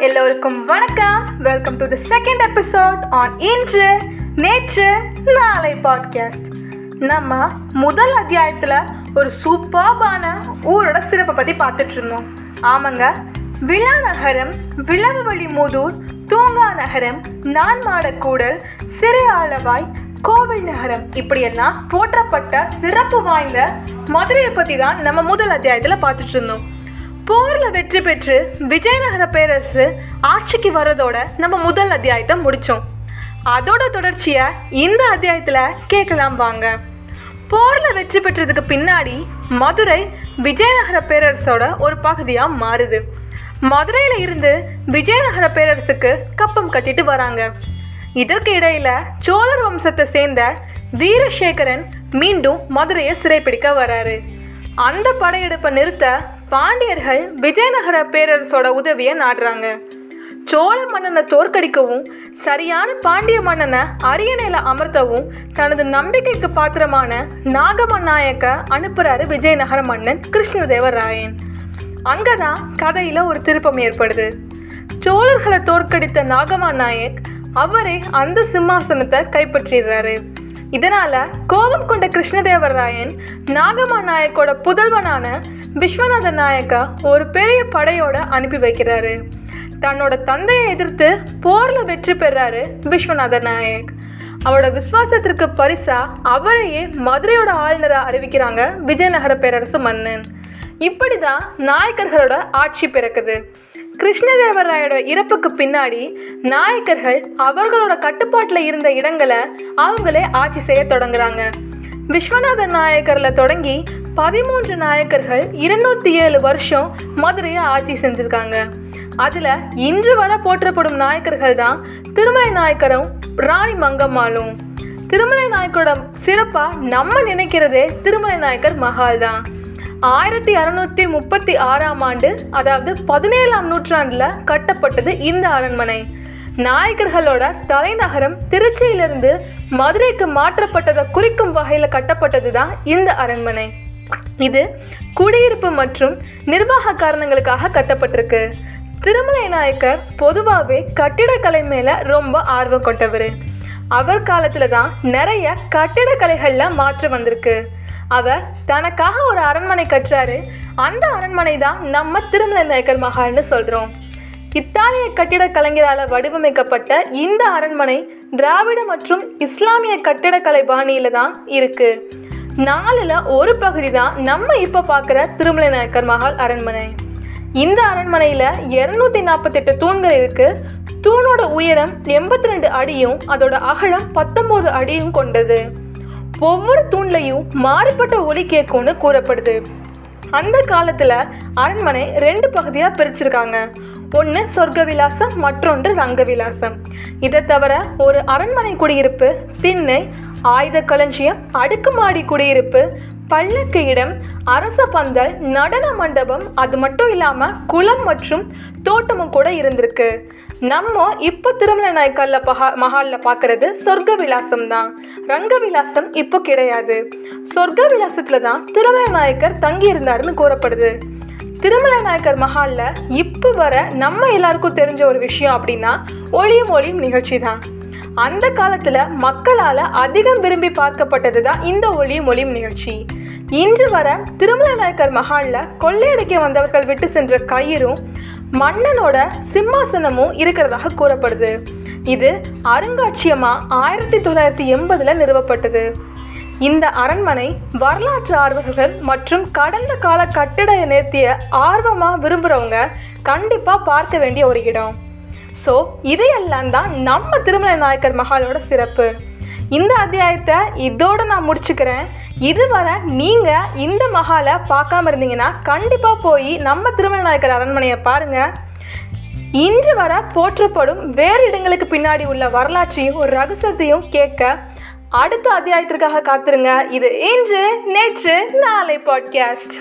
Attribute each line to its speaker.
Speaker 1: எல்லோருக்கும் வணக்கம். Welcome to the second episode on Indru Netru Naalai podcast நம்ம முதல் அத்தியாயத்தில் ஒரு சூப்பர்பான ஊரோட சிறப்பை பற்றி பார்த்துட்டு இருந்தோம். ஆமாங்க விழா நகரம் விளவுவழி மூதூர் தூங்கா நகரம் நான்மாடக்கூடல் சிறு சிறையாளவாய் கோவில் நகரம் இப்படியெல்லாம் போற்றப்பட்ட சிறப்பு வாய்ந்த மதுரையை பற்றி தான் நம்ம முதல் அத்தியாயத்தில் பார்த்துட்டு இருந்தோம். போரில் வெற்றி பெற்று விஜயநகர பேரரசு ஆட்சிக்கு வர்றதோட நம்ம முதல் அத்தியாயத்தை முடித்தோம் அதோட தொடர்ச்சியை இந்த அத்தியாயத்தில் கேட்கலாம் வாங்க. போரில் வெற்றி பெற்றதுக்கு பின்னாடி மதுரை விஜயநகர பேரரசோட ஒரு பகுதியாக மாறுது. மதுரையில் இருந்து விஜயநகர பேரரசுக்கு கப்பம் கட்டிட்டு வராங்க. இதற்கு இடையில சோழர் வம்சத்தை சேர்ந்த வீரசேகரன் மீண்டும் மதுரையை சிறைப்பிடிக்க வராரு. அந்த படையெடுப்பை நிறுத்த பாண்டியர்கள் விஜயநகர பேரரசோட உதவியை நாடுறாங்க. சோழ மன்னனை தோற்கடிக்கவும் சரியான பாண்டிய மன்னனை அரியணையில் அமர்த்தவும் தனது நம்பிக்கைக்கு பாத்திரமான நாகமன் நாயக்க அனுப்புறாரு விஜயநகர மன்னன் கிருஷ்ணதேவராயன். அங்கே தான் கதையில் ஒரு திருப்பம் ஏற்படுது. சோழர்களை தோற்கடித்த நாகமா நாயக் அவரே அந்த சிம்மாசனத்தை கைப்பற்றிடுறாரு. இதனால கோபம் கொண்ட கிருஷ்ணதேவராயன் நாகமா நாயக்கோட புதல்வனான விஸ்வநாத நாயக்கா ஒரு பெரிய படையோட அனுப்பி வைக்கிறாரு. தன்னோட தந்தையை எதிர்த்து போர்ல வெற்றி பெறாரு விஸ்வநாத நாயக். அவரோட விசுவாசத்திற்கு பரிசா அவரையே மதுரையோட ஆளுநரை அறிவிக்கிறாங்க விஜயநகர பேரரசு மன்னன். இப்படி தான் நாயக்கர்களோட ஆட்சி பிறக்குது. கிருஷ்ணதேவராயோட இறப்புக்கு பின்னாடி நாயக்கர்கள் அவர்களோட கட்டுப்பாட்டில் இருந்த இடங்களை அவங்களே ஆட்சி செய்ய தொடங்குறாங்க. விஸ்வநாத நாயக்கர்ல தொடங்கி பதிமூன்று நாயக்கர்கள் இருநூத்தி ஏழு வருஷம் மதுரையை ஆட்சி செஞ்சிருக்காங்க. அதுல இன்று வர போற்றப்படும் நாயக்கர்கள் தான் திருமலை நாயக்கரும் ராணி மங்கம்மாளும். திருமலை நாயக்கரோட சிறப்பா நம்ம நினைக்கிறதே திருமலை நாயக்கர் மகால் தான். ஆயிரத்தி அறுநூத்தி முப்பத்தி ஆறாம் ஆண்டு அதாவது பதினேழாம் நூற்றாண்டில் கட்டப்பட்டது இந்த அரண்மனை. நாயக்கர்களோட தலைநகரம் திருச்சியிலிருந்து மதுரைக்கு மாற்றப்பட்டதை குறிக்கும் வகையில் கட்டப்பட்டது தான் இந்த அரண்மனை. இது குடியிருப்பு மற்றும் நிர்வாக காரணங்களுக்காக கட்டப்பட்டிருக்கு. திருமலை நாயக்கர் பொதுவாகவே கட்டிடக்கலை மேலே ரொம்ப ஆர்வம் கொண்டவர். அவர் காலத்தில் தான் நிறைய கட்டிடக்கலைகளில் மாற்றம் வந்திருக்கு. அவர் தனக்காக ஒரு அரண்மனை கட்டுறாரு. அந்த அரண்மனை தான் நம்ம திருமலை நாயக்கர் மகால்னு சொல்கிறோம் இத்தாலிய கட்டிடக் கலைஞரால் வடிவமைக்கப்பட்ட இந்த அரண்மனை திராவிட மற்றும் இஸ்லாமிய கட்டிடக்கலை பாணியில் தான் இருக்கு. நாலில் ஒரு பகுதி தான் நம்ம இப்போ பார்க்குற திருமலை நாயக்கர் மகால் அரண்மனை. இந்த அரண்மனையில் இரநூத்தி நாற்பத்தெட்டு தூண்கள் இருக்கு. தூணோட உயரம் எண்பத்தி ரெண்டு அடியும் அதோட அகலம் பத்தொம்போது அடியும் கொண்டது. ஒவ்வொரு தூண்லையும் மாறுபட்ட ஒலி கேட்கும்னு கூறப்படுது. அந்த காலத்தில் அரண்மனை ரெண்டு பகுதியாக பிரிச்சிருக்காங்க. ஒன்று சொர்க்க விலாசம் மற்றொன்று ரங்க விலாசம் இதை தவிர ஒரு அரண்மனை குடியிருப்பு திண்ணை ஆயுத களஞ்சியம் அடுக்குமாடி குடியிருப்பு பல்லக்கு இடம் அரச பந்தல் நடன மண்டபம் அது மட்டும் இல்லாமல் குளம் மற்றும் தோட்டமும் கூட இருந்திருக்கு. நம்ம இப்போ திருமலை நாயக்கல்ல பஹா மஹாலில் பார்க்குறது சொர்க்க விலாசம் தான் ரங்க விலாசம் இப்போ கிடையாது. சொர்க்க விலாசத்தில் தான் திருமலை நாயக்கர் தங்கி இருந்தாருன்னு கூறப்படுது. திருமலை நாயக்கர் மஹாலில் இப்போ வர நம்ம எல்லாருக்கும் தெரிஞ்ச ஒரு விஷயம் அப்படின்னா ஒளியும் ஒளியும் நிகழ்ச்சி தான் அந்த காலத்தில் மக்களால் அதிகம் விரும்பி பார்க்கப்பட்டது தான் இந்த ஒளியும் ஒளியும் நிகழ்ச்சி. இன்று வர திருமலை நாயக்கர் மஹாலில் கொள்ளையடிக்க வந்தவர்கள் விட்டு சென்ற கயிறும் மன்னனோட சிம்மாசனமும் இருக்கிறதாக கூறப்படுது. இது அருங்காட்சியமாக ஆயிரத்தி தொள்ளாயிரத்தி எண்பதில் நிறுவப்பட்டது. இந்த அரண்மனை வரலாற்று ஆர்வலர்கள் மற்றும் கடந்த கால கட்டிட நேர்த்திய ஆர்வமாக விரும்புகிறவங்க கண்டிப்பாக பார்க்க வேண்டிய ஒரு இடம். ஸோ இதையெல்லாம் தான் நம்ம திருமலை நாயக்கர் மகாலோட சிறப்பு. இந்த அத்தியாயத்தை இதோட நான் முடிச்சுக்கிறேன். இதுவரை நீங்கள் இந்த மகாலை பார்க்காம இருந்தீங்கன்னா கண்டிப்பாக போய் நம்ம திருமணநாயக்கர் அரண்மனையை பாருங்கள் இன்று வர போற்றப்படும் வேறு இடங்களுக்கு பின்னாடி உள்ள வரலாற்றையும் ஒரு ரகசியத்தையும் கேட்க அடுத்த அத்தியாயத்திற்காக காத்திருங்க. இது இன்று நேற்று நாளை பாட்காஸ்ட்